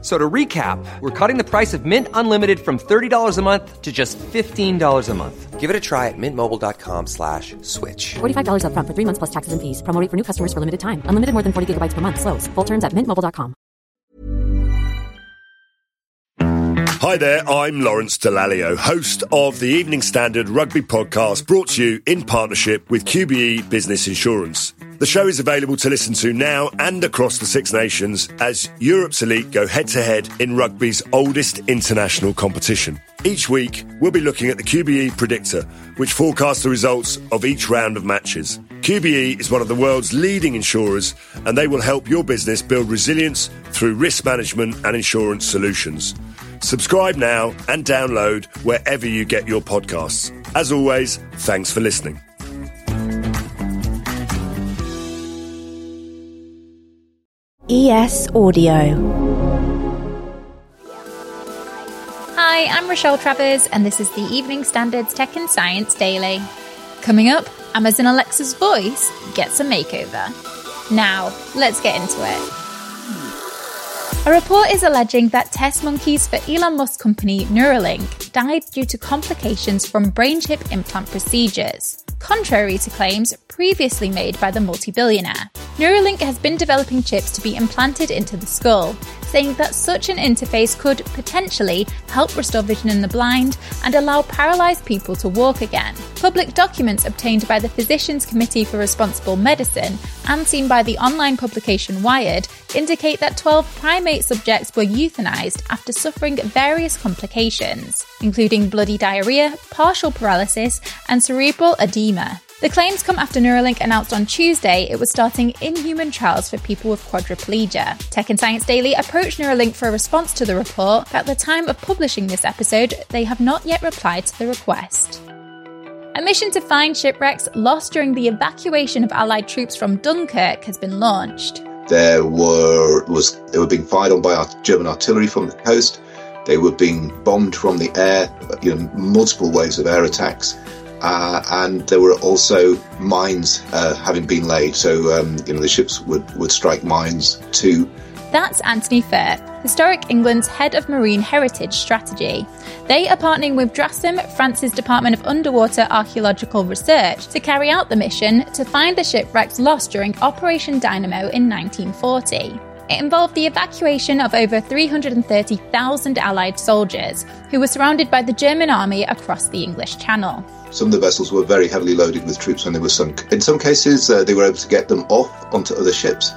So to recap, we're cutting the price of Mint Unlimited from $30 a month to just $15 a month. Give it a try at mintmobile.com slash switch. $45 up front for three months plus taxes and fees. Promo rate for new customers for limited time. Unlimited more than 40 gigabytes per month. Slows. Full terms at mintmobile.com. Hi there, I'm Lawrence Dallaglio, host of the Evening Standard Rugby Podcast, brought to you in partnership with QBE Business Insurance. The show is available to listen to now and across the Six Nations as Europe's elite go head to head in rugby's oldest international competition. Each week, we'll be looking at the QBE Predictor, which forecasts the results of each round of matches. QBE is one of the world's leading insurers, and they will help your business build resilience through risk management and insurance solutions. Subscribe now and download wherever you get your podcasts. As always, thanks for listening. ES Audio. Hi, I'm Rochelle Travers, and this is the Evening Standards Tech and Science Daily. Coming up, Amazon Alexa's voice gets a makeover. Now, let's get into it. A report is alleging that test monkeys for Elon Musk's company Neuralink died due to complications from brain chip implant procedures, contrary to claims previously made by the multi billionaire. Neuralink has been developing chips to be implanted into the skull, saying that such an interface could potentially help restore vision in the blind and allow paralyzed people to walk again. Public documents obtained by the Physicians Committee for Responsible Medicine and seen by the online publication Wired indicate that 12 primate subjects were euthanized after suffering various complications, including bloody diarrhea, partial paralysis, and cerebral edema. The claims come after Neuralink announced on Tuesday it was starting inhuman trials for people with quadriplegia. Tech and Science Daily approached Neuralink for a response to the report, but at the time of publishing this episode, they have not yet replied to the request. A mission to find shipwrecks lost during the evacuation of Allied troops from Dunkirk has been launched. There were was they were being fired on by our German artillery from the coast. They were being bombed from the air. You know, multiple waves of air attacks. Uh, and there were also mines uh, having been laid. So um, you know the ships would, would strike mines too. That's Anthony Firth, Historic England's head of marine heritage strategy. They are partnering with DRASM, France's Department of Underwater Archaeological Research, to carry out the mission to find the shipwrecks lost during Operation Dynamo in 1940. It involved the evacuation of over 330,000 Allied soldiers who were surrounded by the German army across the English Channel. Some of the vessels were very heavily loaded with troops when they were sunk. In some cases, uh, they were able to get them off onto other ships,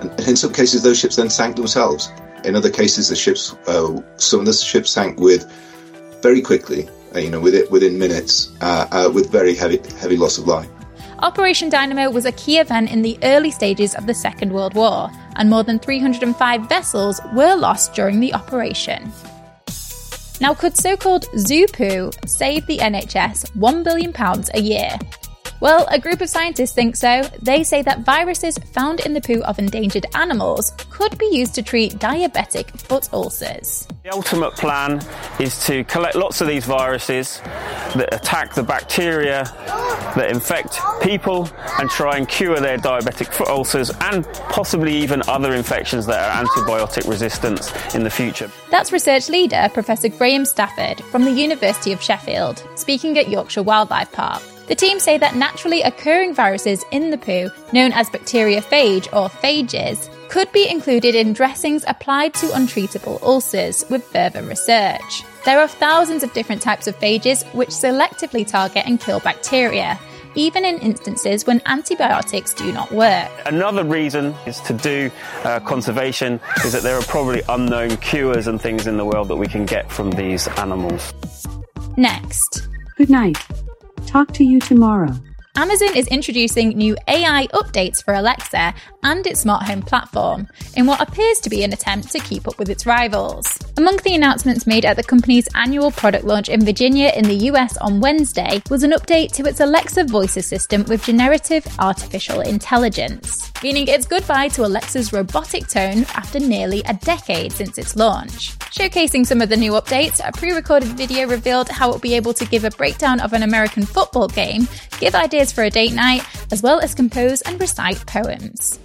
and in some cases, those ships then sank themselves. In other cases, the ships, uh, some of the ships sank with very quickly, uh, you know, within, within minutes, uh, uh, with very heavy heavy loss of life. Operation Dynamo was a key event in the early stages of the Second World War, and more than 305 vessels were lost during the operation. Now, could so called zoo poo save the NHS £1 billion a year? Well, a group of scientists think so. They say that viruses found in the poo of endangered animals could be used to treat diabetic foot ulcers. The ultimate plan is to collect lots of these viruses that attack the bacteria that infect people and try and cure their diabetic foot ulcers and possibly even other infections that are antibiotic resistant in the future. That's research leader Professor Graham Stafford from the University of Sheffield, speaking at Yorkshire Wildlife Park. The team say that naturally occurring viruses in the poo, known as bacteriophage or phages, could be included in dressings applied to untreatable ulcers with further research. There are thousands of different types of phages which selectively target and kill bacteria, even in instances when antibiotics do not work. Another reason is to do uh, conservation is that there are probably unknown cures and things in the world that we can get from these animals. Next. Good night. Talk to you tomorrow. Amazon is introducing new AI updates for Alexa and its smart home platform in what appears to be an attempt to keep up with its rivals. Among the announcements made at the company's annual product launch in Virginia in the US on Wednesday was an update to its Alexa voice assistant with generative artificial intelligence, meaning it's goodbye to Alexa's robotic tone after nearly a decade since its launch. Showcasing some of the new updates, a pre recorded video revealed how it will be able to give a breakdown of an American football game, give ideas for a date night, as well as compose and recite poems.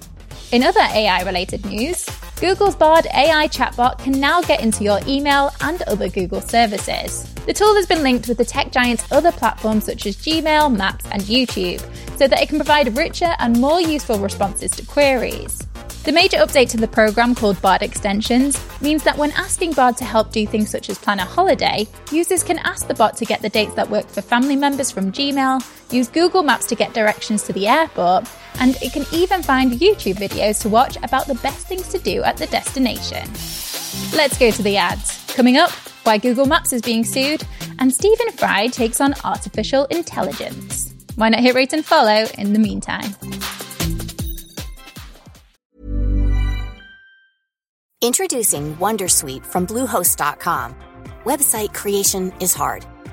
In other AI related news, Google's Bard AI chatbot can now get into your email and other Google services. The tool has been linked with the tech giant's other platforms such as Gmail, Maps, and YouTube, so that it can provide richer and more useful responses to queries. The major update to the program called Bard Extensions means that when asking Bard to help do things such as plan a holiday, users can ask the bot to get the dates that work for family members from Gmail, use Google Maps to get directions to the airport, and it can even find YouTube videos to watch about the best things to do at the destination. Let's go to the ads. Coming up, why Google Maps is being sued, and Stephen Fry takes on artificial intelligence. Why not hit rate and follow in the meantime? Introducing Wondersuite from Bluehost.com. Website creation is hard,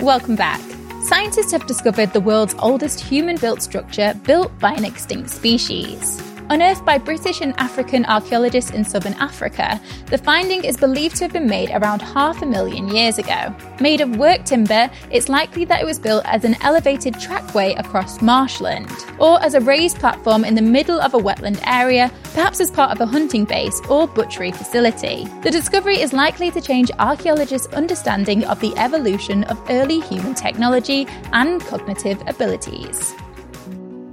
Welcome back. Scientists have discovered the world's oldest human built structure built by an extinct species. Unearthed by British and African archaeologists in southern Africa, the finding is believed to have been made around half a million years ago. Made of work timber, it's likely that it was built as an elevated trackway across marshland, or as a raised platform in the middle of a wetland area, perhaps as part of a hunting base or butchery facility. The discovery is likely to change archaeologists' understanding of the evolution of early human technology and cognitive abilities.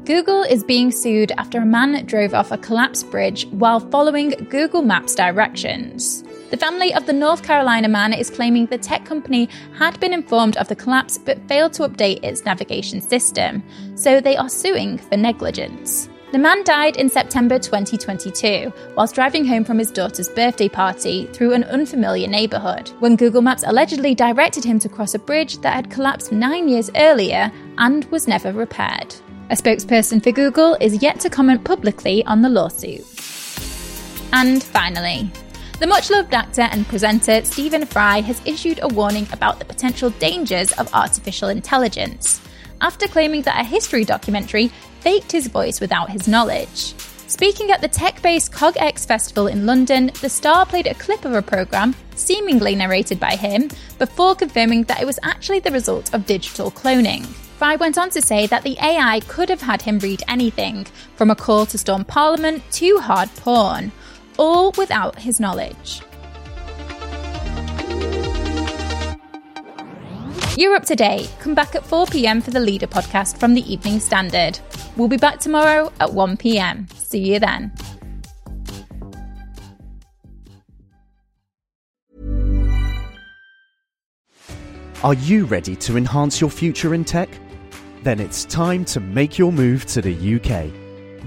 Google is being sued after a man drove off a collapsed bridge while following Google Maps directions. The family of the North Carolina man is claiming the tech company had been informed of the collapse but failed to update its navigation system, so they are suing for negligence. The man died in September 2022 whilst driving home from his daughter's birthday party through an unfamiliar neighbourhood, when Google Maps allegedly directed him to cross a bridge that had collapsed nine years earlier and was never repaired. A spokesperson for Google is yet to comment publicly on the lawsuit. And finally, the much loved actor and presenter Stephen Fry has issued a warning about the potential dangers of artificial intelligence after claiming that a history documentary faked his voice without his knowledge. Speaking at the tech based CogX Festival in London, the star played a clip of a programme, seemingly narrated by him, before confirming that it was actually the result of digital cloning. Fry went on to say that the AI could have had him read anything, from a call to storm Parliament to hard porn, all without his knowledge. You're up to date. Come back at 4 pm for the Leader podcast from the Evening Standard. We'll be back tomorrow at 1 pm. See you then. Are you ready to enhance your future in tech? Then it's time to make your move to the UK,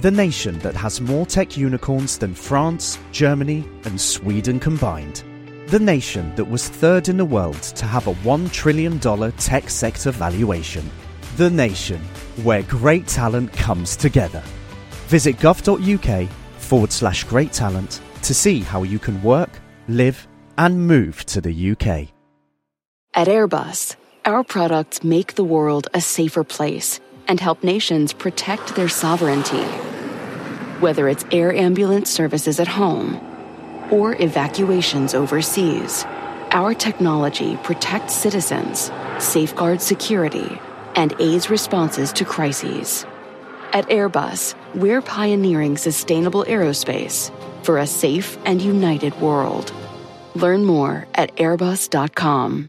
the nation that has more tech unicorns than France, Germany, and Sweden combined. The nation that was third in the world to have a $1 trillion tech sector valuation. The nation where great talent comes together. Visit gov.uk forward slash great talent to see how you can work, live, and move to the UK. At Airbus, our products make the world a safer place and help nations protect their sovereignty. Whether it's air ambulance services at home or evacuations overseas, Our technology protects citizens, safeguards security, and aids responses to crises. At Airbus, we're pioneering sustainable aerospace for a safe and united world. Learn more at airbus.com.